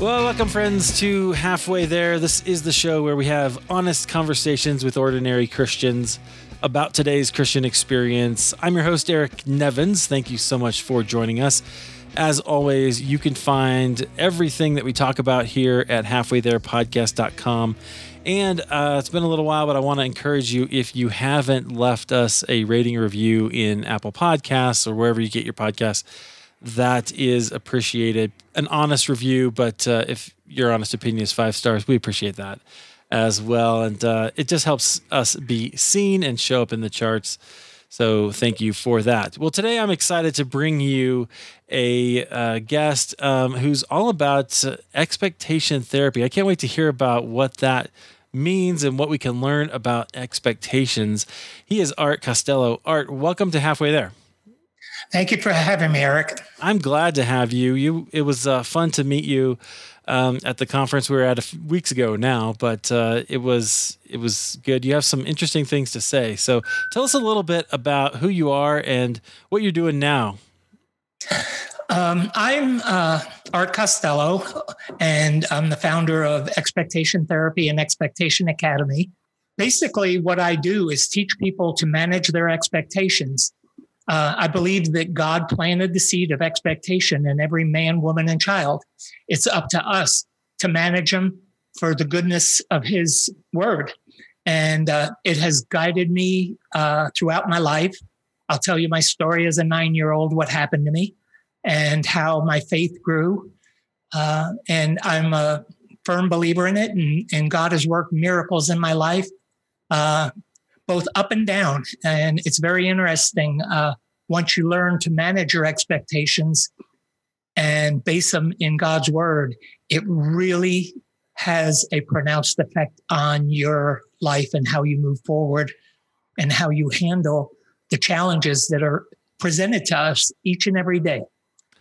Well, welcome, friends, to Halfway There. This is the show where we have honest conversations with ordinary Christians about today's Christian experience. I'm your host, Eric Nevins. Thank you so much for joining us. As always, you can find everything that we talk about here at halfwaytherepodcast.com. And uh, it's been a little while, but I want to encourage you if you haven't left us a rating review in Apple Podcasts or wherever you get your podcasts, that is appreciated. An honest review, but uh, if your honest opinion is five stars, we appreciate that as well. And uh, it just helps us be seen and show up in the charts. So thank you for that. Well, today I'm excited to bring you a uh, guest um, who's all about uh, expectation therapy. I can't wait to hear about what that means and what we can learn about expectations. He is Art Costello. Art, welcome to Halfway There. Thank you for having me, Eric. I'm glad to have you. You, it was uh, fun to meet you um, at the conference we were at a few weeks ago now, but uh, it was it was good. You have some interesting things to say. So tell us a little bit about who you are and what you're doing now. Um, I'm uh, Art Costello, and I'm the founder of Expectation Therapy and Expectation Academy. Basically, what I do is teach people to manage their expectations uh, I believe that God planted the seed of expectation in every man, woman, and child. It's up to us to manage them for the goodness of His word. And uh, it has guided me uh, throughout my life. I'll tell you my story as a nine year old, what happened to me, and how my faith grew. Uh, and I'm a firm believer in it, and, and God has worked miracles in my life. Uh, both up and down. And it's very interesting. Uh, once you learn to manage your expectations and base them in God's word, it really has a pronounced effect on your life and how you move forward and how you handle the challenges that are presented to us each and every day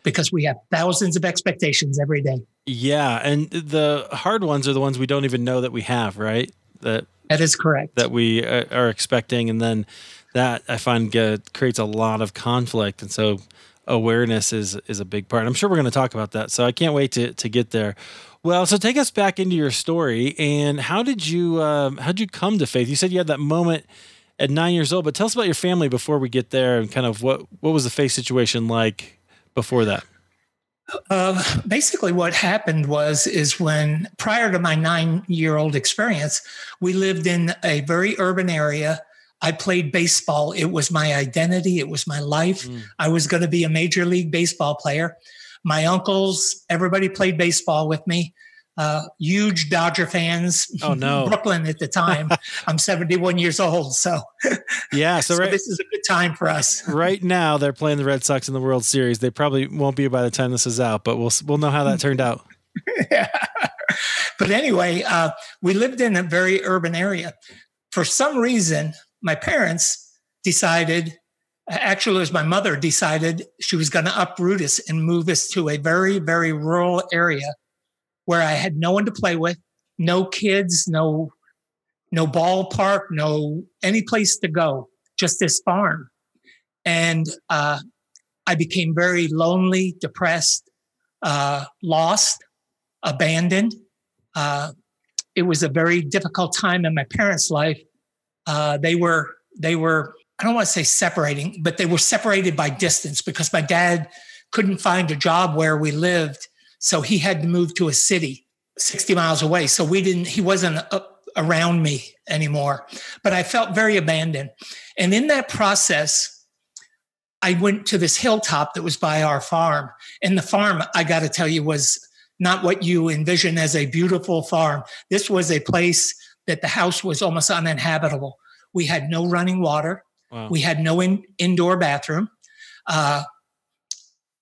because we have thousands of expectations every day. Yeah, and the hard ones are the ones we don't even know that we have, right? That that is correct. That we uh, are expecting, and then that I find creates a lot of conflict, and so awareness is is a big part. I'm sure we're going to talk about that, so I can't wait to to get there. Well, so take us back into your story, and how did you um, how did you come to faith? You said you had that moment at nine years old, but tell us about your family before we get there, and kind of what what was the faith situation like before that. Uh, basically, what happened was is when prior to my nine year old experience, we lived in a very urban area. I played baseball. It was my identity. It was my life. Mm. I was going to be a major league baseball player. My uncles, everybody played baseball with me uh, huge Dodger fans. Oh no, Brooklyn at the time. I'm 71 years old, so yeah. So, so right, this is a good time for us. right now, they're playing the Red Sox in the World Series. They probably won't be by the time this is out, but we'll we'll know how that turned out. yeah. But anyway, uh, we lived in a very urban area. For some reason, my parents decided. Actually, it was my mother decided she was going to uproot us and move us to a very, very rural area where I had no one to play with, no kids, no no ballpark, no any place to go, just this farm. And uh, I became very lonely, depressed, uh, lost, abandoned. Uh, it was a very difficult time in my parents' life. Uh, they were they were I don't want to say separating, but they were separated by distance because my dad couldn't find a job where we lived so he had to move to a city 60 miles away. So we didn't, he wasn't around me anymore. But I felt very abandoned. And in that process, I went to this hilltop that was by our farm. And the farm, I got to tell you, was not what you envision as a beautiful farm. This was a place that the house was almost uninhabitable. We had no running water. Wow. We had no in, indoor bathroom. Uh,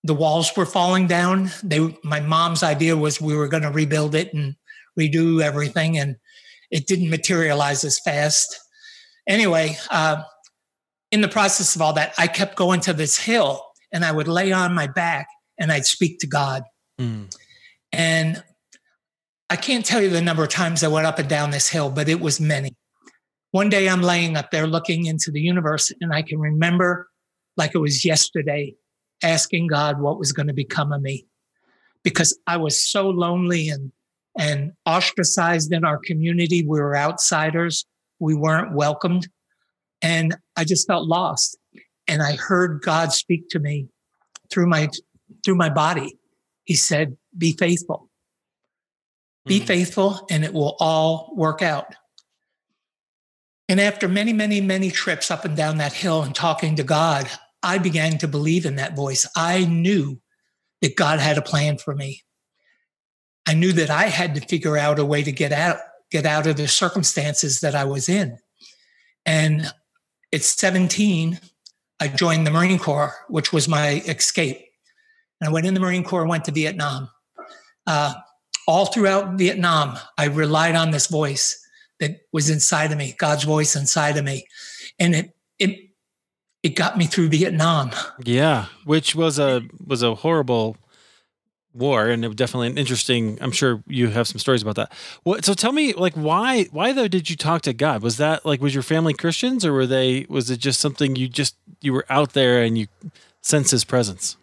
the walls were falling down. They, my mom's idea was we were going to rebuild it and redo everything, and it didn't materialize as fast. Anyway, uh, in the process of all that, I kept going to this hill, and I would lay on my back and I'd speak to God. Mm. And I can't tell you the number of times I went up and down this hill, but it was many. One day I'm laying up there looking into the universe, and I can remember like it was yesterday asking God what was going to become of me. because I was so lonely and and ostracized in our community. We were outsiders. We weren't welcomed. And I just felt lost. And I heard God speak to me through my through my body. He said, be faithful. Be mm-hmm. faithful and it will all work out. And after many, many, many trips up and down that hill and talking to God, I began to believe in that voice. I knew that God had a plan for me. I knew that I had to figure out a way to get out, get out of the circumstances that I was in. And at 17, I joined the Marine Corps, which was my escape. And I went in the Marine Corps, went to Vietnam. Uh, all throughout Vietnam, I relied on this voice that was inside of me, God's voice inside of me. And it, it, it got me through Vietnam. Yeah, which was a was a horrible war and it was definitely an interesting i'm sure you have some stories about that well so tell me like why why though did you talk to god was that like was your family christians or were they was it just something you just you were out there and you sense his presence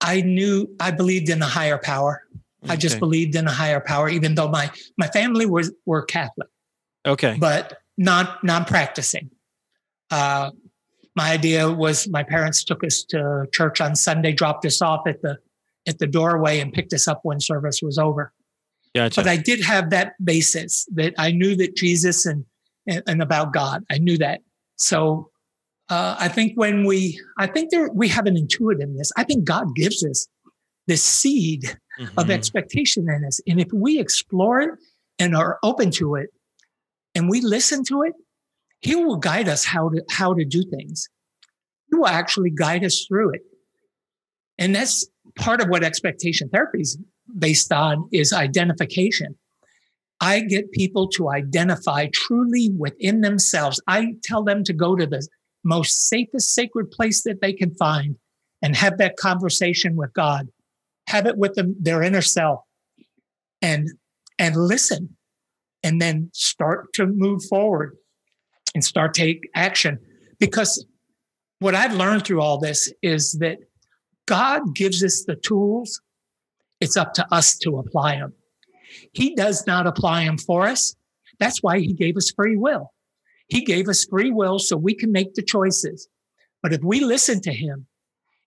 i knew i believed in a higher power okay. i just believed in a higher power even though my my family was were catholic okay but not not practicing uh my idea was my parents took us to church on Sunday, dropped us off at the at the doorway and picked us up when service was over. Gotcha. But I did have that basis that I knew that Jesus and and, and about God. I knew that. So uh, I think when we, I think there we have an intuitiveness. I think God gives us this seed mm-hmm. of expectation in us, and if we explore it and are open to it, and we listen to it, He will guide us how to how to do things. He will actually guide us through it, and that's part of what expectation therapy is based on is identification. I get people to identify truly within themselves. I tell them to go to the most safest sacred place that they can find and have that conversation with God. Have it with them, their inner self and and listen and then start to move forward and start take action because what I've learned through all this is that God gives us the tools. It's up to us to apply them. He does not apply them for us. That's why he gave us free will. He gave us free will so we can make the choices. But if we listen to him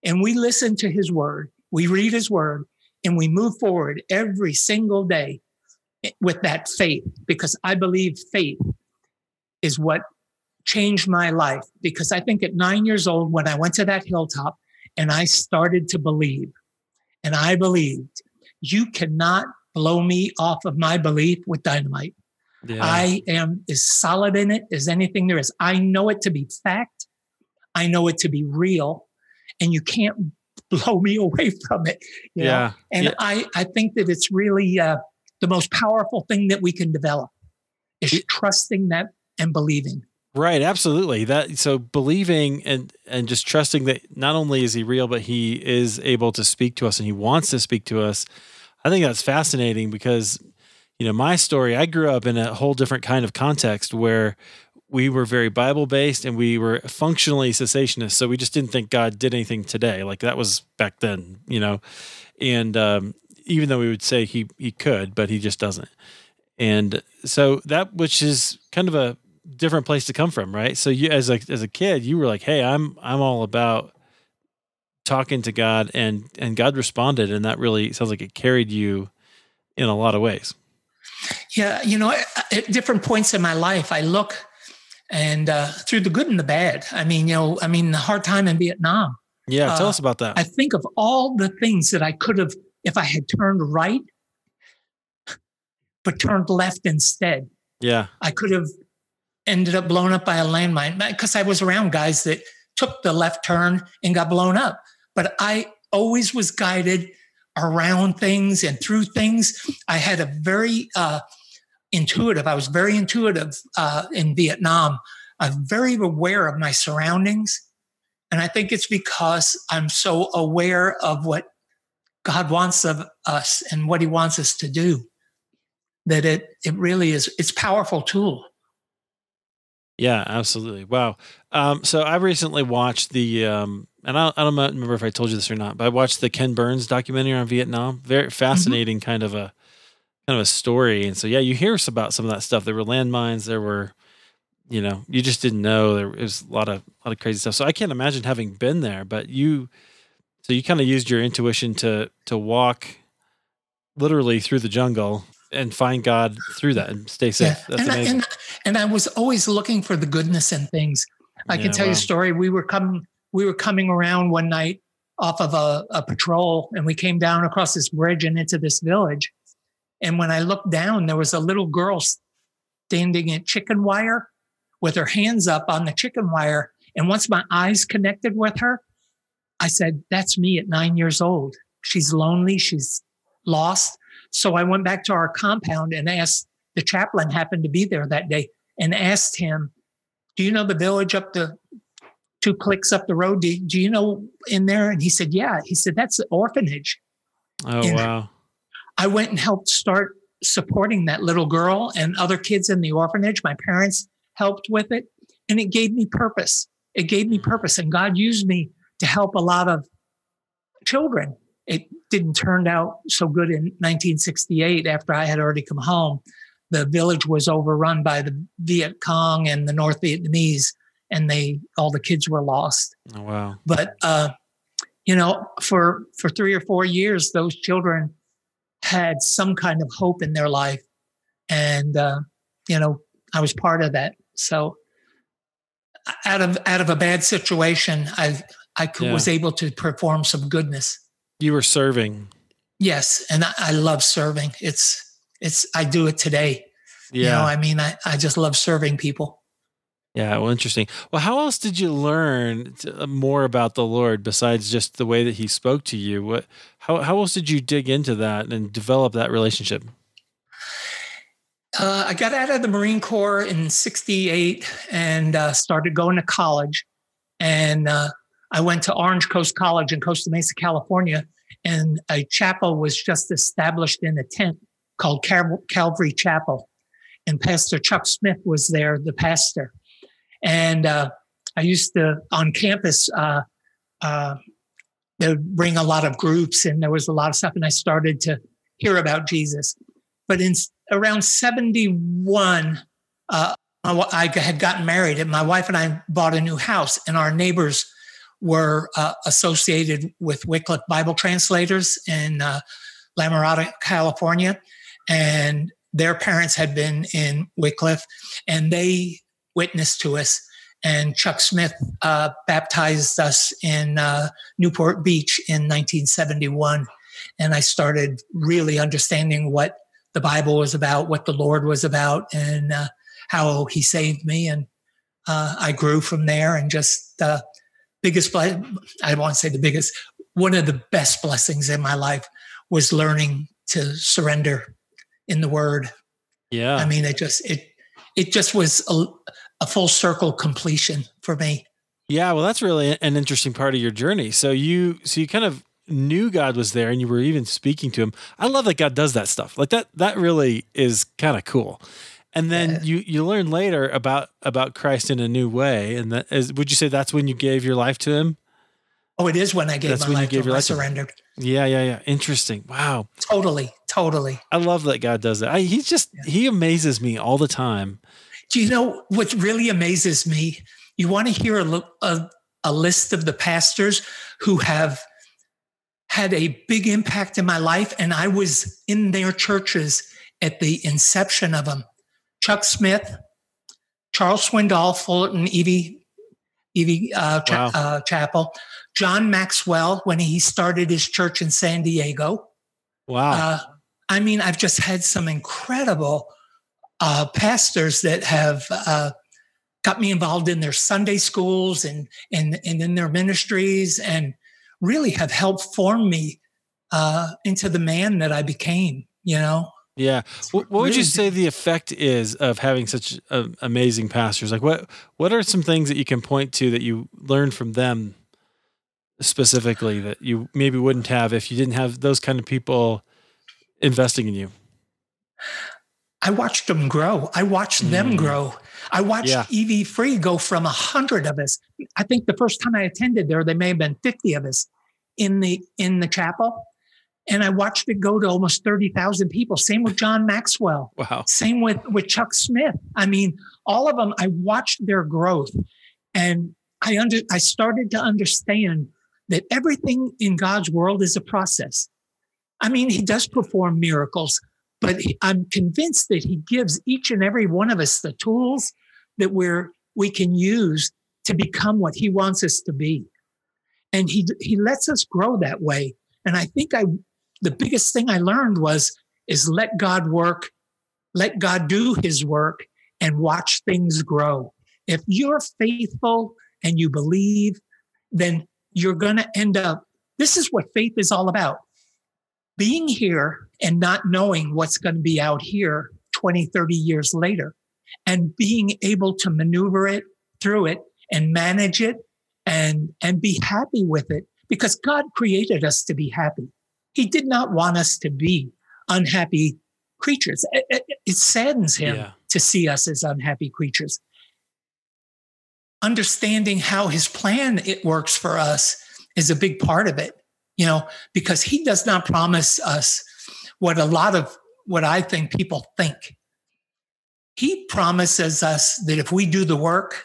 and we listen to his word, we read his word and we move forward every single day with that faith, because I believe faith is what changed my life. Because I think at nine years old, when I went to that hilltop, and I started to believe. And I believed you cannot blow me off of my belief with dynamite. Yeah. I am as solid in it as anything there is. I know it to be fact. I know it to be real, and you can't blow me away from it. yeah. Know? And yeah. I, I think that it's really uh, the most powerful thing that we can develop is trusting that and believing. Right, absolutely. That so believing and and just trusting that not only is he real but he is able to speak to us and he wants to speak to us. I think that's fascinating because you know, my story, I grew up in a whole different kind of context where we were very Bible based and we were functionally cessationists. So we just didn't think God did anything today. Like that was back then, you know. And um, even though we would say he he could, but he just doesn't. And so that which is kind of a different place to come from, right? So you as a as a kid, you were like, "Hey, I'm I'm all about talking to God," and and God responded, and that really sounds like it carried you in a lot of ways. Yeah, you know, at different points in my life, I look and uh, through the good and the bad. I mean, you know, I mean, the hard time in Vietnam. Yeah, tell uh, us about that. I think of all the things that I could have, if I had turned right, but turned left instead. Yeah, I could have ended up blown up by a landmine because I was around guys that took the left turn and got blown up. But I always was guided around things and through things. I had a very uh, intuitive, I was very intuitive uh, in Vietnam. I'm very aware of my surroundings. And I think it's because I'm so aware of what God wants of us and what he wants us to do that it, it really is, it's powerful tool. Yeah, absolutely. Wow. Um, so I recently watched the um, and I, I don't remember if I told you this or not, but I watched the Ken Burns documentary on Vietnam. Very Mm-hmm. fascinating kind of a kind of a story. And so yeah, you hear about some of that stuff. There were landmines. There were, you know, you just didn't know there was a lot of a lot of crazy stuff. So I can't imagine having been there. But you, so you kind of used your intuition to to walk literally through the jungle and find God through that and stay safe. That's and, I, and, and I was always looking for the goodness in things. I Yeah, can tell you a story. We were coming, we were coming around one night off of a, a patrol, and we came down across this bridge and into this village. And when I looked down, there was a little girl standing at chicken wire with her hands up on the chicken wire. And once my eyes connected with her, I said, "That's me at nine years old. She's lonely. She's lost." So I went back to our compound and asked the chaplain happened to be there that day and asked him, Do you know the village up the two clicks up the road? Do, do you know in there? And he said, Yeah. He said, That's the orphanage. oh wow. I went and helped start supporting that little girl and other kids in the orphanage. My parents helped with it, and it gave me purpose. It gave me purpose, and God used me to help a lot of children. It didn't turn out so good in 1968 after I had already come home. The village was overrun by the Viet Cong and the North Vietnamese, and they all the kids were lost Oh wow. but uh, you know for for three or four years those children had some kind of hope in their life and uh, you know i was part of that so out of out of a bad situation i i could, Yeah. was able to perform some goodness You were serving. yes and I, I love serving it's it's i do it today Yeah. you know i mean i, I just love serving people Yeah, well, interesting. Well, how else did you learn uh, more about the Lord besides just the way that He spoke to you? What, how, how else did you dig into that and develop that relationship? Uh, I got out of the Marine Corps in '68 and uh, started going to college. And uh, I went to Orange Coast College in Costa Mesa, California, and a chapel was just established in a tent called Cal- Calvary Chapel. And Pastor Chuck Smith was there, the pastor. And uh, I used to, on campus, uh, uh, they would bring a lot of groups and there was a lot of stuff. And I started to hear about Jesus. But in around 71, uh, I had gotten married and my wife and I bought a new house and our neighbors were uh, associated with Wycliffe Bible translators in uh, La Mirada, California. And their parents had been in Wycliffe and they witnessed to us. And Chuck Smith uh, baptized us in uh, Newport Beach in 1971. And I started really understanding what the Bible was about, what the Lord was about, and uh, how He saved me. And uh, I grew from there. And just the biggest, I won't say the biggest, one of the best blessings in my life was learning to surrender in the Word. Yeah. I mean, it just it it just was a, a full circle completion for me. Yeah, well, that's really an interesting part of your journey. So you, so you kind of knew God was there, and you were even speaking to Him. I love that God does that stuff. Like that. That really is kind of cool. And then Yeah. you you learn later about about Christ in a new way. And that is, would you say that's when you gave your life to Him? Oh, it is when I gave That's my when you life gave to your him. I surrendered. Yeah, yeah, yeah. Interesting. Wow. Totally, totally. I love that God does that. I, he's just he amazes me all the time. Do you know what really amazes me? You want to hear a, a, a list of the pastors who have had a big impact in my life, and I was in their churches at the inception of them. Chuck Smith, Charles Swindoll, Fullerton, Evie, Evie uh, Wow. uh, Chapel, John Maxwell when he started his church in San Diego. Wow. Uh, I mean, I've just had some incredible uh, pastors that have uh, got me involved in their Sunday schools and, and, and in their ministries and really have helped form me uh, into the man that I became, you know? yeah. What, what would you say the effect is of having such uh, amazing pastors? Like what what are some things that you can point to that you learned from them specifically that you maybe wouldn't have if you didn't have those kind of people investing in you? I watched them grow. I watched mm. them grow. I watched yeah. EV Free go from a hundred of us. I think the first time I attended there, they may have been 50 of us in the in the chapel. And I watched it go to almost 30,000 people. Same with John Maxwell. Wow. Same with, with Chuck Smith. I mean, all of them, I watched their growth. And I under I started to understand that everything in God's world is a process. I mean, he does perform miracles, but I'm convinced that he gives each and every one of us the tools that we're we can use to become what he wants us to be. And he he lets us grow that way. And I think I the biggest thing I learned was is let God work, let God do his work and watch things grow. If you're faithful and you believe, then you're going to end up. This is what faith is all about being here and not knowing what's going to be out here 20, 30 years later, and being able to maneuver it through it and manage it and, and be happy with it because God created us to be happy. He did not want us to be unhappy creatures. It, it, it saddens him yeah. to see us as unhappy creatures understanding how his plan it works for us is a big part of it you know because he does not promise us what a lot of what i think people think he promises us that if we do the work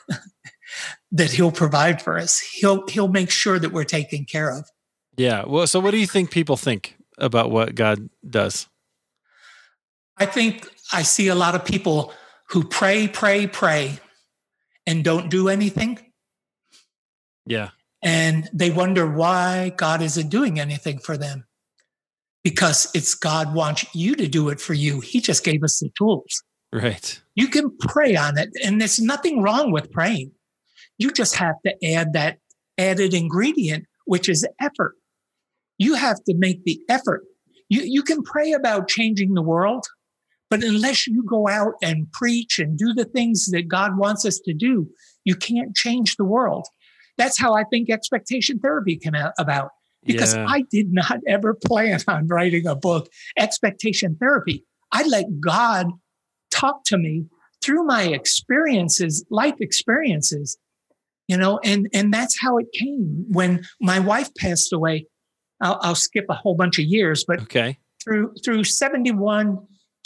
that he'll provide for us he'll he'll make sure that we're taken care of yeah well so what do you think people think about what god does i think i see a lot of people who pray pray pray and don't do anything. Yeah. And they wonder why God isn't doing anything for them. Because it's God wants you to do it for you. He just gave us the tools. Right. You can pray on it, and there's nothing wrong with praying. You just have to add that added ingredient, which is effort. You have to make the effort. You, you can pray about changing the world, but unless you go out and preach and do the things that God wants us to do, you can't change the world. That's how I think expectation therapy came out about because yeah. I did not ever plan on writing a book, Expectation Therapy. I let God talk to me through my experiences, life experiences, you know, and, and that's how it came. When my wife passed away, I'll, I'll skip a whole bunch of years, but okay. through, through 71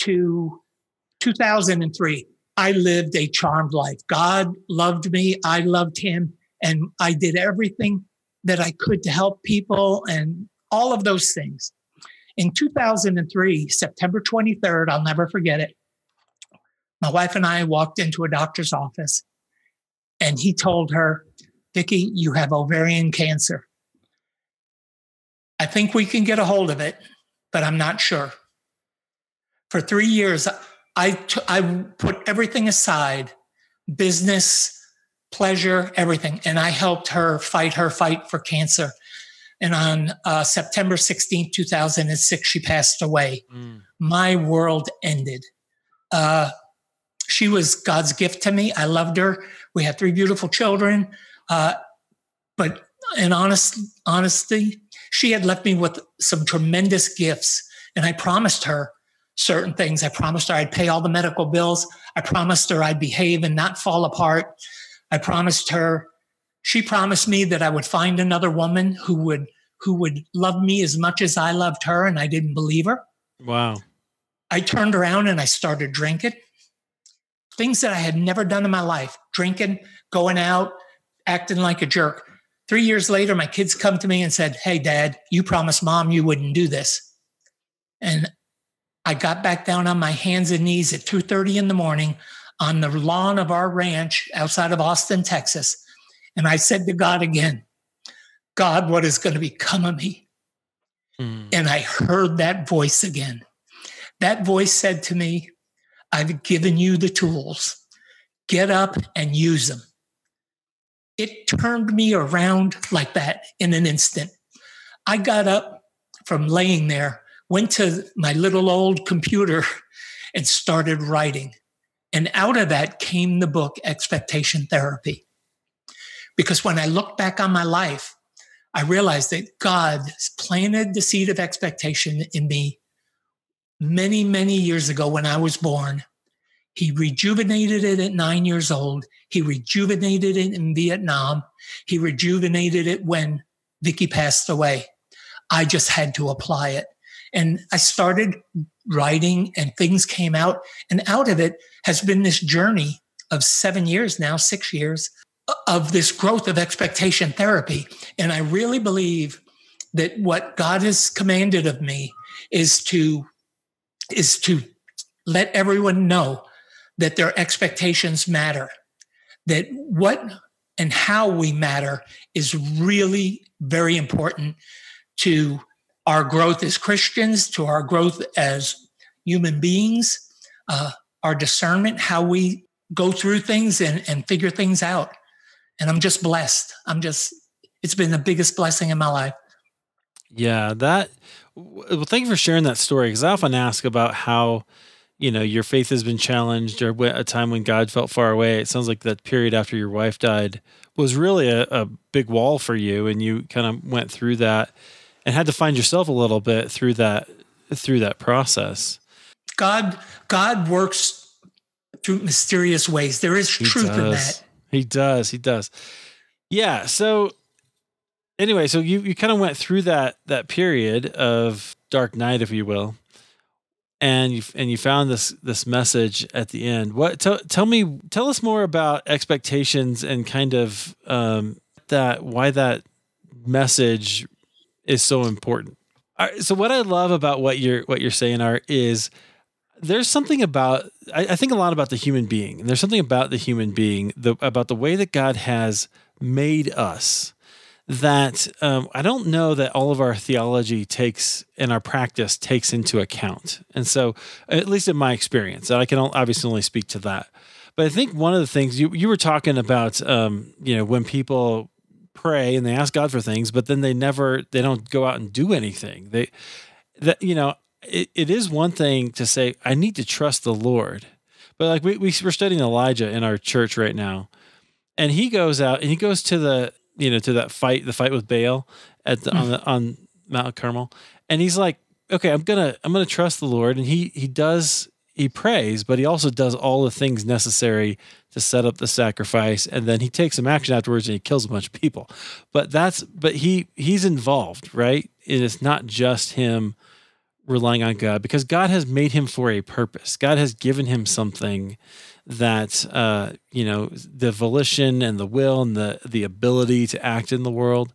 to 2003, I lived a charmed life. God loved me. I loved him. And I did everything that I could to help people and all of those things. In 2003, September 23rd, I'll never forget it. My wife and I walked into a doctor's office and he told her, Vicki, you have ovarian cancer. I think we can get a hold of it, but I'm not sure for three years, I, t- I put everything aside business, pleasure, everything. And I helped her fight her fight for cancer. And on uh, September 16, 2006, she passed away. Mm. My world ended. Uh, she was God's gift to me. I loved her. We had three beautiful children. Uh, but in honest honesty, she had left me with some tremendous gifts. And I promised her certain things. I promised her I'd pay all the medical bills. I promised her I'd behave and not fall apart. I promised her, she promised me that I would find another woman who would who would love me as much as I loved her, and I didn't believe her. Wow. I turned around and I started drinking. Things that I had never done in my life drinking, going out, acting like a jerk. Three years later, my kids come to me and said, Hey, dad, you promised mom you wouldn't do this. And I got back down on my hands and knees at 2:30 in the morning on the lawn of our ranch outside of Austin, Texas. And I said to God again, God, what is going to become of me? Mm. And I heard that voice again. That voice said to me, I've given you the tools. Get up and use them. It turned me around like that in an instant. I got up from laying there went to my little old computer and started writing. And out of that came the book Expectation Therapy. Because when I look back on my life, I realized that God planted the seed of expectation in me many, many years ago when I was born. He rejuvenated it at nine years old. He rejuvenated it in Vietnam. He rejuvenated it when Vicky passed away. I just had to apply it. And I started writing and things came out. And out of it has been this journey of seven years now, six years of this growth of expectation therapy. And I really believe that what God has commanded of me is to is to let everyone know that their expectations matter. That what and how we matter is really very important to our growth as Christians, to our growth as human beings, uh, our discernment, how we go through things and, and figure things out. And I'm just blessed. I'm just, it's been the biggest blessing in my life. Yeah, that, well, thank you for sharing that story because I often ask about how, you know, your faith has been challenged or a time when God felt far away. It sounds like that period after your wife died was really a, a big wall for you and you kind of went through that and had to find yourself a little bit through that through that process. God God works through mysterious ways. There is he truth does. in that. He does. He does. Yeah. So anyway, so you you kind of went through that that period of dark night, if you will, and you and you found this this message at the end. What tell tell me tell us more about expectations and kind of um, that why that message is so important. so what I love about what you're what you're saying are is there's something about I, I, think a lot about the human being. And there's something about the human being, the, about the way that God has made us that um, I don't know that all of our theology takes and our practice takes into account. And so, at least in my experience, and I can obviously only speak to that. But I think one of the things you you were talking about, um, you know, when people pray and they ask God for things, but then they never they don't go out and do anything. They that you know it, it is one thing to say, I need to trust the Lord. But like we, we we're studying Elijah in our church right now. And he goes out and he goes to the, you know, to that fight, the fight with Baal at the, hmm. on the, on Mount Carmel. And he's like, okay, I'm gonna I'm gonna trust the Lord. And he he does he prays, but he also does all the things necessary to set up the sacrifice, and then he takes some action afterwards and he kills a bunch of people. But that's but he he's involved, right? It is not just him relying on God because God has made him for a purpose. God has given him something that uh, you know the volition and the will and the the ability to act in the world.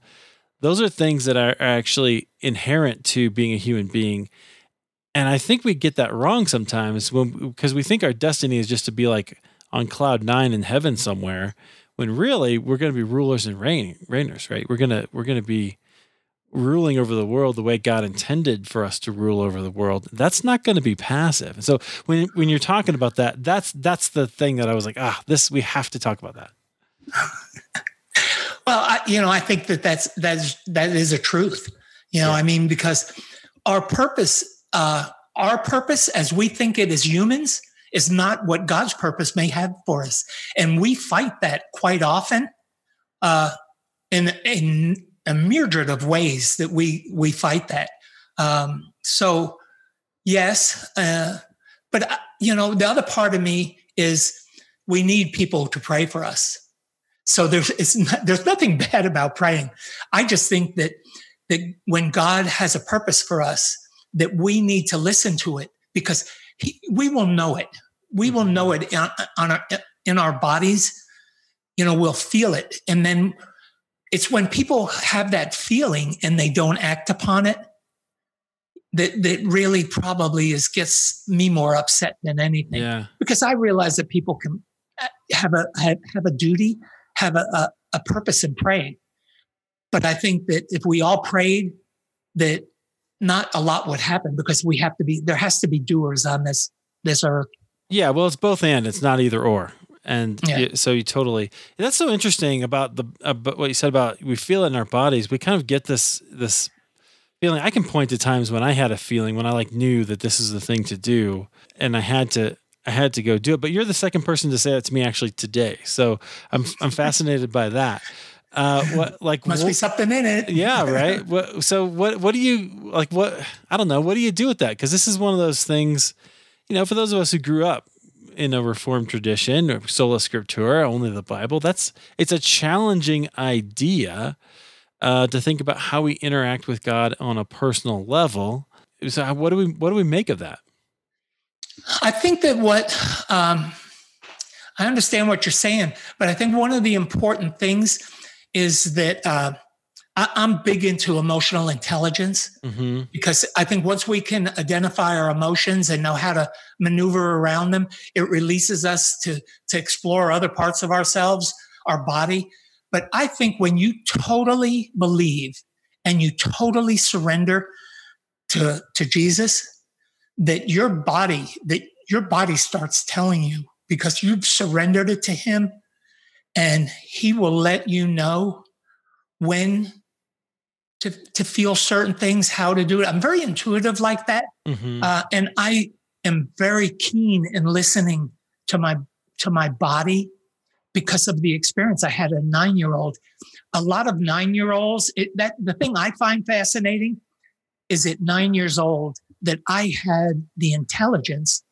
Those are things that are actually inherent to being a human being. And I think we get that wrong sometimes because we think our destiny is just to be like on cloud nine in heaven somewhere, when really we're going to be rulers and reign, reigners, right? We're gonna we're gonna be ruling over the world the way God intended for us to rule over the world, that's not going to be passive. And so when when you're talking about that, that's that's the thing that I was like, ah, this we have to talk about that. well, I, you know, I think that that's that's that is a truth. You know, yeah. I mean, because our purpose, uh, our purpose as we think it as humans, is not what God's purpose may have for us, and we fight that quite often. Uh, in in a myriad of ways that we we fight that. Um, so yes, uh, but uh, you know the other part of me is we need people to pray for us. So there's not, there's nothing bad about praying. I just think that that when God has a purpose for us, that we need to listen to it because he, we will know it. We will know it in, on our, in our bodies. You know, we'll feel it, and then it's when people have that feeling and they don't act upon it that that really probably is gets me more upset than anything. Yeah. Because I realize that people can have a have, have a duty, have a, a, a purpose in praying. But I think that if we all prayed, that not a lot would happen because we have to be there has to be doers on this this earth. Yeah, well, it's both and. It's not either or and yeah. you, so you totally that's so interesting about the about what you said about we feel it in our bodies we kind of get this this feeling i can point to times when i had a feeling when i like knew that this is the thing to do and i had to i had to go do it but you're the second person to say that to me actually today so i'm i'm fascinated by that Uh, what like must what, be something in it? yeah, right. What, so what what do you like? What I don't know. What do you do with that? Because this is one of those things. You know, for those of us who grew up in a reformed tradition or sola scriptura, only the Bible. That's it's a challenging idea uh, to think about how we interact with God on a personal level. So, what do we what do we make of that? I think that what um, I understand what you're saying, but I think one of the important things is that uh, I, am big into emotional intelligence mm-hmm. because I think once we can identify our emotions and know how to maneuver around them, it releases us to to explore other parts of ourselves, our body. But I think when you totally believe and you totally surrender to to Jesus, that your body that your body starts telling you because you've surrendered it to Him, and He will let you know when to to feel certain things, how to do it. I'm very intuitive like that, mm-hmm. uh, and I am very keen in listening to my to my body because of the experience. I had a nine year old. A lot of nine year olds. That the thing I find fascinating is at nine years old that I had the intelligence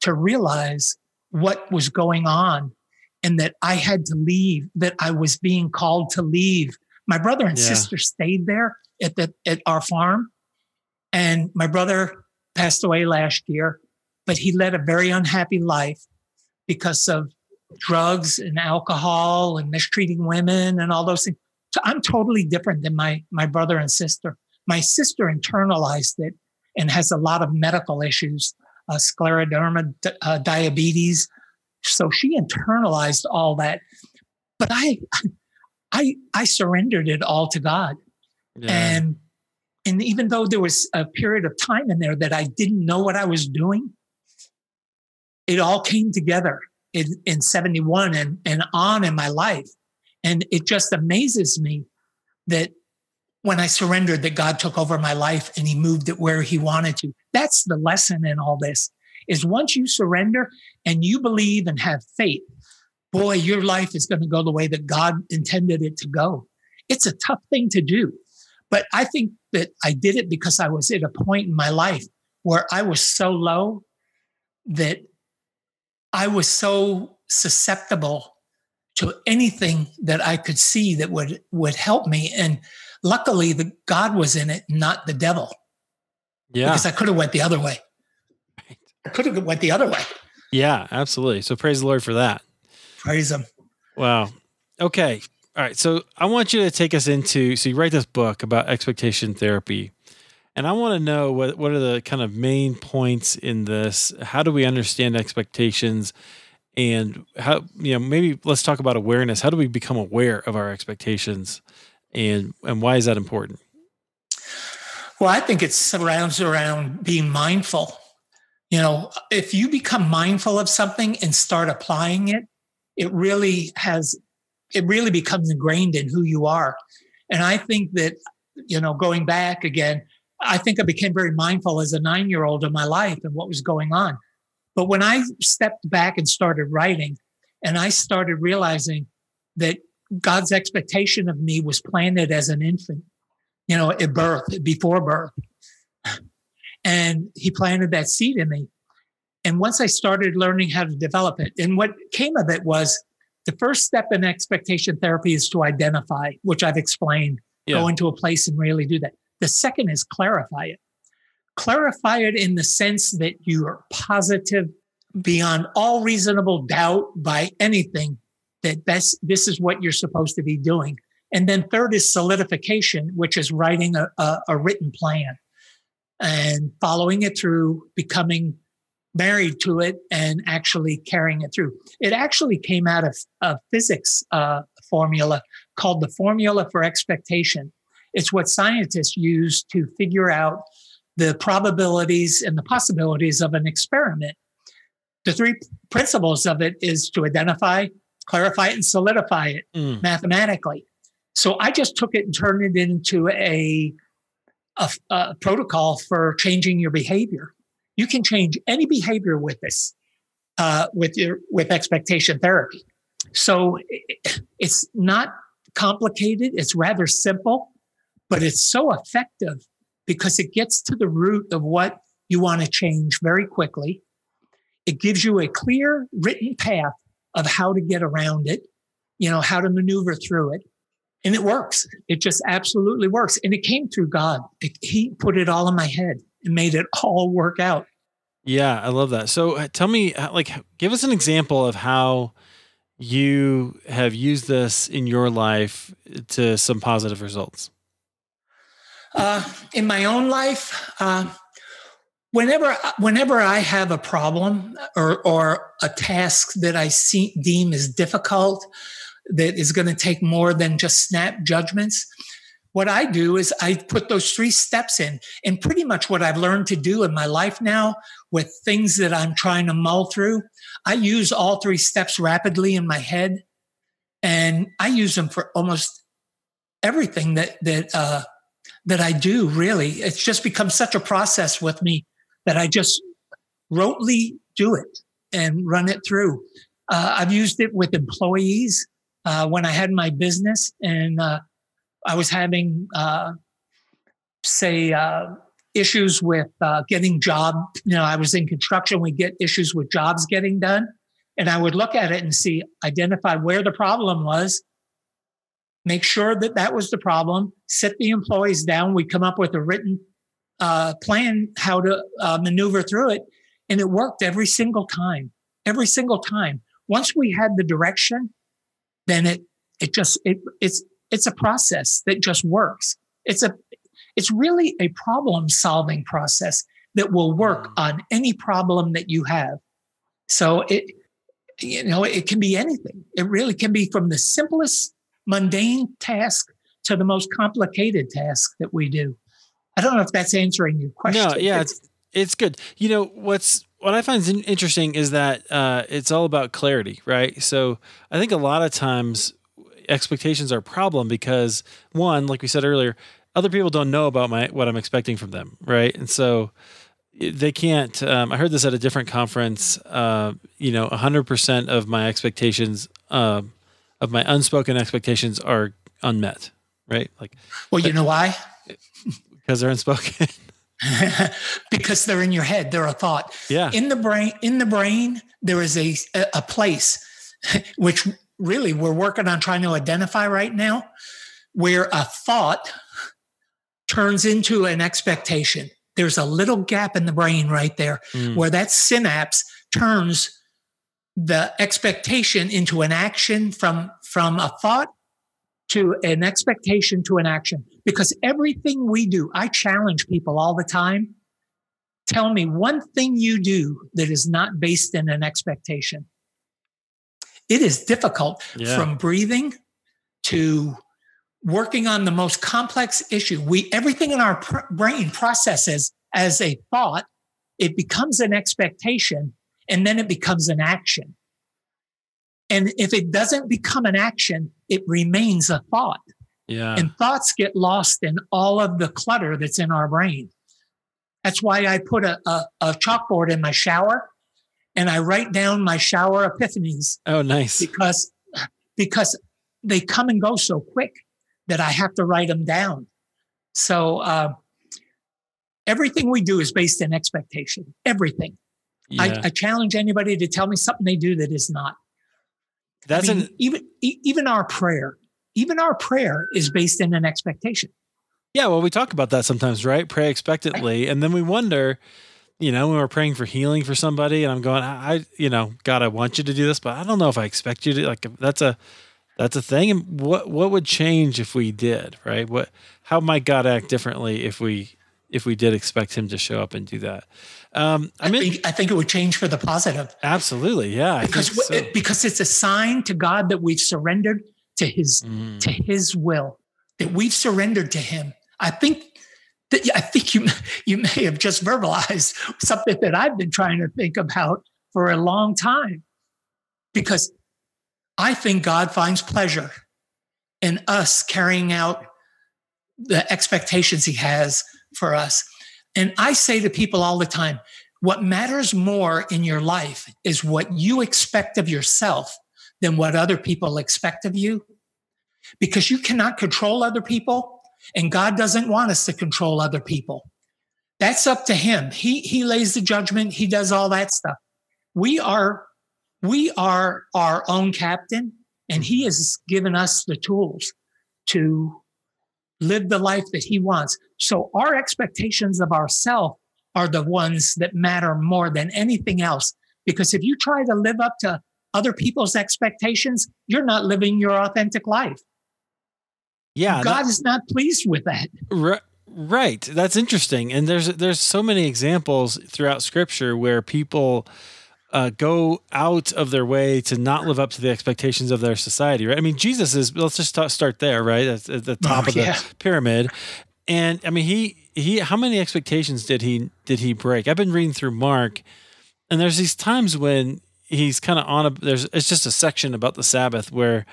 to realize what was going on and that I had to leave, that I was being called to leave my brother and yeah. sister stayed there at the at our farm, and my brother passed away last year, but he led a very unhappy life because of drugs and alcohol and mistreating women and all those things. So I'm totally different than my my brother and sister. My sister internalized it and has a lot of medical issues, uh, scleroderma, uh, diabetes. So she internalized all that. But I, I I surrendered it all to God. Yeah. And and even though there was a period of time in there that I didn't know what I was doing, it all came together in, in 71 and, and on in my life. And it just amazes me that when I surrendered, that God took over my life and he moved it where he wanted to. That's the lesson in all this is once you surrender and you believe and have faith, boy, your life is going to go the way that God intended it to go. It's a tough thing to do. But I think that I did it because I was at a point in my life where I was so low that I was so susceptible to anything that I could see that would would help me. And luckily, the God was in it, not the devil. Yeah, because I could have went the other way. I could have went the other way. Yeah, absolutely. So praise the Lord for that. Praise Him. Wow. Okay. All right. So I want you to take us into. So you write this book about expectation therapy, and I want to know what what are the kind of main points in this. How do we understand expectations, and how you know maybe let's talk about awareness. How do we become aware of our expectations, and and why is that important? Well, I think it surrounds around being mindful. You know, if you become mindful of something and start applying it, it really has it really becomes ingrained in who you are. And i think that you know going back again i think i became very mindful as a nine year old of my life and what was going on. But when i stepped back and started writing and i started realizing that god's expectation of me was planted as an infant you know at birth before birth and he planted that seed in me and once I started learning how to develop it, and what came of it was the first step in expectation therapy is to identify, which I've explained, yeah. go into a place and really do that. The second is clarify it. Clarify it in the sense that you are positive beyond all reasonable doubt by anything that this, this is what you're supposed to be doing. And then third is solidification, which is writing a, a, a written plan and following it through, becoming married to it and actually carrying it through. It actually came out of a physics uh, formula called the formula for expectation. It's what scientists use to figure out the probabilities and the possibilities of an experiment. The three principles of it is to identify, clarify and solidify it mm. mathematically. So I just took it and turned it into a, a, a protocol for changing your behavior you can change any behavior with this, uh, with your with expectation therapy. So it's not complicated. It's rather simple, but it's so effective because it gets to the root of what you want to change very quickly. It gives you a clear written path of how to get around it, you know, how to maneuver through it. And it works. It just absolutely works. And it came through God. It, he put it all in my head and made it all work out. Yeah, I love that. So uh, tell me, uh, like, give us an example of how you have used this in your life to some positive results. Uh, in my own life, uh, whenever whenever I have a problem or or a task that I see, deem as difficult, that is going to take more than just snap judgments, what I do is I put those three steps in. And pretty much what I've learned to do in my life now with things that I'm trying to mull through, I use all three steps rapidly in my head. And I use them for almost everything that, that, uh, that I do really. It's just become such a process with me that I just rotely do it and run it through. Uh, I've used it with employees uh, when I had my business and uh, I was having, uh, say, uh, issues with uh, getting job. You know, I was in construction. We get issues with jobs getting done, and I would look at it and see, identify where the problem was, make sure that that was the problem, sit the employees down. We come up with a written uh, plan how to maneuver through it, and it worked every single time. Every single time. Once we had the direction, then it it just it it's it's a process that just works. It's a, it's really a problem solving process that will work mm. on any problem that you have. So it, you know, it can be anything. It really can be from the simplest mundane task to the most complicated task that we do. I don't know if that's answering your question. No, yeah, it's, it's good. You know, what's, what I find interesting is that uh, it's all about clarity, right? So I think a lot of times expectations are a problem because one, like we said earlier, other people don't know about my what I'm expecting from them, right? And so they can't. Um, I heard this at a different conference. Uh, you know, 100% of my expectations, uh, of my unspoken expectations, are unmet, right? Like, well, you know why? Because they're unspoken. because they're in your head. They're a thought. Yeah. In the brain, in the brain, there is a a place which really we're working on trying to identify right now where a thought turns into an expectation. There's a little gap in the brain right there mm. where that synapse turns the expectation into an action from, from a thought to an expectation to an action. Because everything we do, I challenge people all the time. Tell me one thing you do that is not based in an expectation it is difficult yeah. from breathing to working on the most complex issue. We everything in our pr- brain processes as a thought, it becomes an expectation, and then it becomes an action. And if it doesn't become an action, it remains a thought. Yeah. And thoughts get lost in all of the clutter that's in our brain. That's why I put a, a, a chalkboard in my shower and I write down my shower epiphanies. Oh, nice. Because because they come and go so quick that I have to write them down. So uh, everything we do is based in expectation. Everything. Yeah. I, I, challenge anybody to tell me something they do that is not. That's I mean, an- even even our prayer. Even our prayer is based in an expectation. Yeah, well, we talk about that sometimes, right? Pray expectantly, right. and then we wonder you know, when we're praying for healing for somebody, and I'm going, I, you know, God, I want you to do this, but I don't know if I expect you to. Like, that's a, that's a thing. And what, what would change if we did, right? What, how might God act differently if we, if we did expect Him to show up and do that? Um, I, I mean, think, I think it would change for the positive. Absolutely, yeah. Because so. it, because it's a sign to God that we've surrendered to His mm. to His will, that we've surrendered to Him. I think that I think you you may have just verbalized something that I've been trying to think about for a long time, because I think God finds pleasure in us carrying out the expectations He has for us. And I say to people all the time, what matters more in your life is what you expect of yourself than what other people expect of you. Because you cannot control other people and God doesn't want us to control other people. That's up to him. He he lays the judgment, he does all that stuff. We are we are our own captain and he has given us the tools to live the life that he wants. So our expectations of ourselves are the ones that matter more than anything else. Because if you try to live up to other people's expectations, you're not living your authentic life. Yeah. God that, is not pleased with that. Right. Right. That's interesting. And there's there's so many examples throughout scripture where people uh, go out of their way to not live up to the expectations of their society, right? I mean, Jesus is. Let's just start there, right? At, at the top oh, of the yeah. pyramid, and I mean, he he. How many expectations did he did he break? I've been reading through Mark, and there's these times when he's kind of on a. There's it's just a section about the Sabbath where,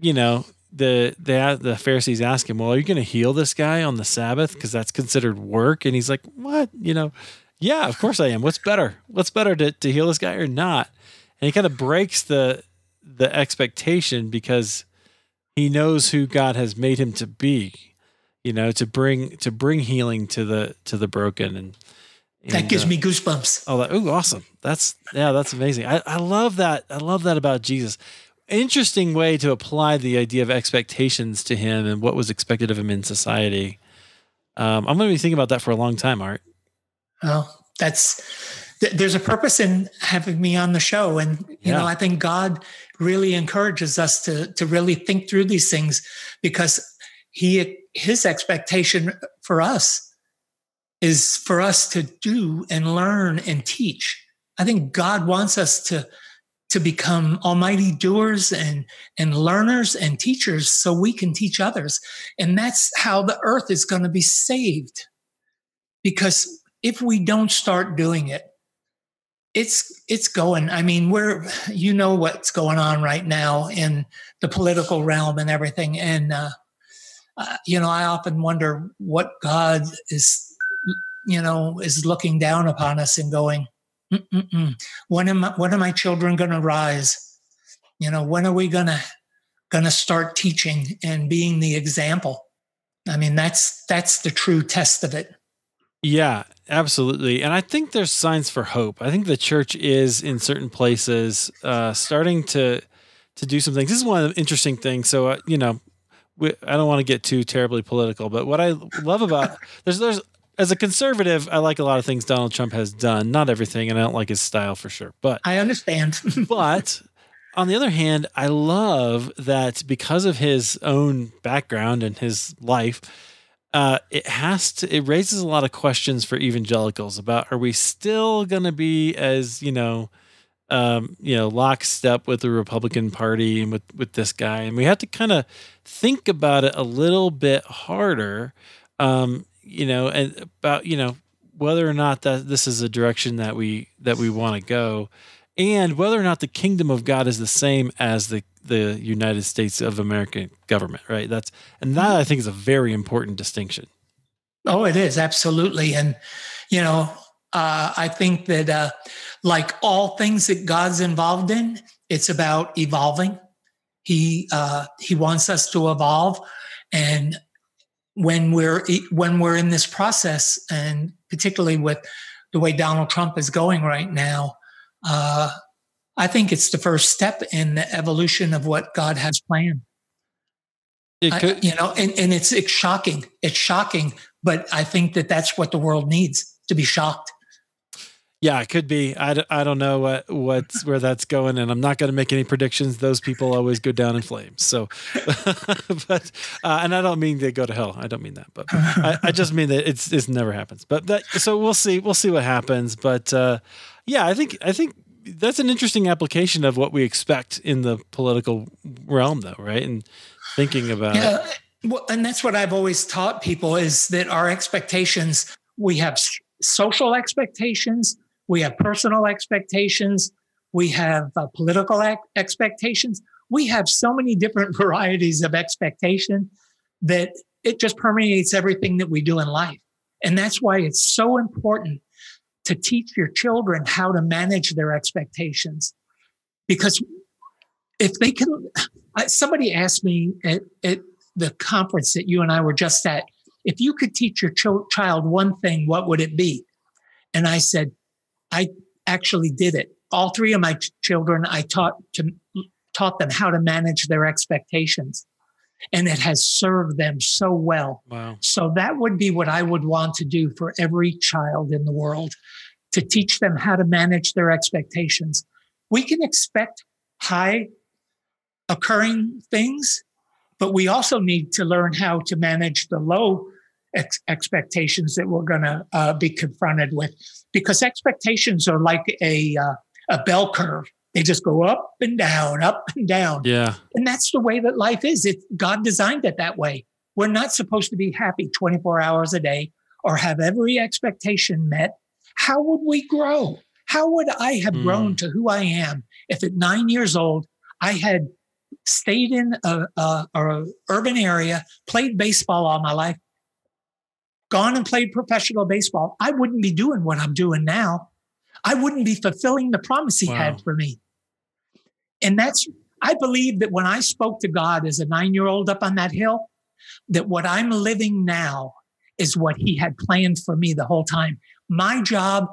you know, the the the Pharisees ask him, "Well, are you going to heal this guy on the Sabbath because that's considered work?" And he's like, "What? You know." Yeah, of course I am. What's better? What's better to, to heal this guy or not? And he kind of breaks the the expectation because he knows who God has made him to be, you know, to bring to bring healing to the to the broken and, and that gives uh, me goosebumps. Oh, that, oh, awesome! That's yeah, that's amazing. I, I love that. I love that about Jesus. Interesting way to apply the idea of expectations to him and what was expected of him in society. Um, I'm going to be thinking about that for a long time, Art. Well, that's there's a purpose in having me on the show, and you yeah. know I think God really encourages us to to really think through these things because he his expectation for us is for us to do and learn and teach. I think God wants us to to become almighty doers and and learners and teachers so we can teach others. And that's how the earth is going to be saved. Because if we don't start doing it, it's it's going. I mean, we're you know what's going on right now in the political realm and everything, and uh, uh, you know, I often wonder what God is, you know, is looking down upon us and going, Mm-mm-mm. when am I, when are my children going to rise? You know, when are we gonna gonna start teaching and being the example? I mean, that's that's the true test of it. Yeah, absolutely. And I think there's signs for hope. I think the church is in certain places uh, starting to to do some things. This is one of the interesting things. So uh, you know, we, I don't want to get too terribly political, but what I love about there's there's as a conservative, I like a lot of things Donald Trump has done. Not everything, and I don't like his style for sure. But I understand. but on the other hand, I love that because of his own background and his life uh, it has to it raises a lot of questions for evangelicals about are we still going to be as you know um, you know lockstep with the Republican Party and with with this guy, and we have to kind of think about it a little bit harder, um, you know, and about you know whether or not that this is a direction that we that we want to go, and whether or not the kingdom of God is the same as the the United States of American government, right? That's and that I think is a very important distinction. Oh, it is absolutely, and you know, uh, I think that uh, like all things that God's involved in, it's about evolving. He uh, he wants us to evolve, and when we're when we're in this process, and particularly with the way Donald Trump is going right now, uh, I think it's the first step in the evolution of what God has planned. I, you know, and, and it's it's shocking. It's shocking, but I think that that's what the world needs to be shocked. Yeah, it could be. I, I don't know what what's where that's going, and I'm not going to make any predictions. Those people always go down in flames. So, but uh, and I don't mean they go to hell. I don't mean that, but I, I just mean that it's it never happens. But that so we'll see. We'll see what happens. But uh, yeah, I think I think that's an interesting application of what we expect in the political realm, though, right? And thinking about yeah. Well, and that's what I've always taught people is that our expectations, we have social expectations, we have personal expectations, we have uh, political expectations. We have so many different varieties of expectation that it just permeates everything that we do in life. And that's why it's so important to teach your children how to manage their expectations. Because if they can, somebody asked me at, at the conference that you and I were just at, if you could teach your ch- child one thing, what would it be? And I said, I actually did it. All three of my children, I taught to taught them how to manage their expectations. And it has served them so well. Wow. So that would be what I would want to do for every child in the world to teach them how to manage their expectations. We can expect high occurring things, but we also need to learn how to manage the low ex- expectations that we're going to uh, be confronted with because expectations are like a, uh, a bell curve. They just go up and down, up and down. Yeah. And that's the way that life is. It, God designed it that way. We're not supposed to be happy 24 hours a day or have every expectation met. How would we grow? How would I have mm. grown to who I am if at nine years old I had stayed in a, a, a urban area, played baseball all my life, gone and played professional baseball? I wouldn't be doing what I'm doing now. I wouldn't be fulfilling the promise He wow. had for me. And that's, I believe that when I spoke to God as a nine year old up on that hill, that what I'm living now is what he had planned for me the whole time. My job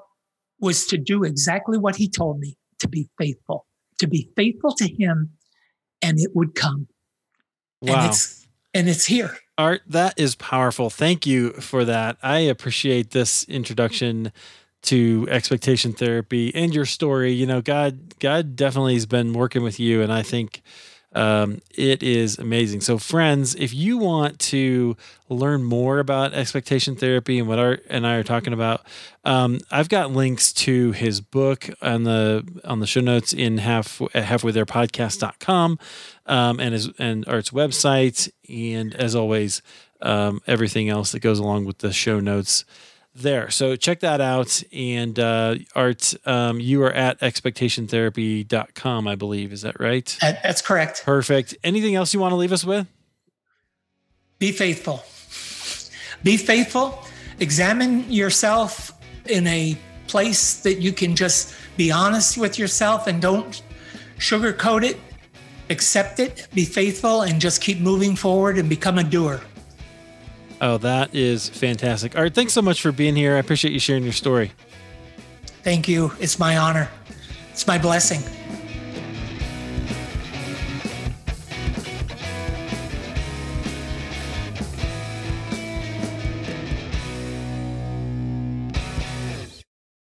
was to do exactly what he told me to be faithful, to be faithful to him, and it would come. Wow. And it's, and it's here. Art, that is powerful. Thank you for that. I appreciate this introduction to expectation therapy and your story. You know, God, God definitely has been working with you, and I think um, it is amazing. So, friends, if you want to learn more about expectation therapy and what Art and I are talking about, um, I've got links to his book on the on the show notes in half at halfwaytherepodcast.com um, and his and Art's website, and as always, um, everything else that goes along with the show notes there. So check that out. And uh, Art, um, you are at expectationtherapy.com, I believe. Is that right? That's correct. Perfect. Anything else you want to leave us with? Be faithful. Be faithful. Examine yourself in a place that you can just be honest with yourself and don't sugarcoat it. Accept it, be faithful, and just keep moving forward and become a doer. Oh, that is fantastic. All right, thanks so much for being here. I appreciate you sharing your story. Thank you. It's my honor. It's my blessing.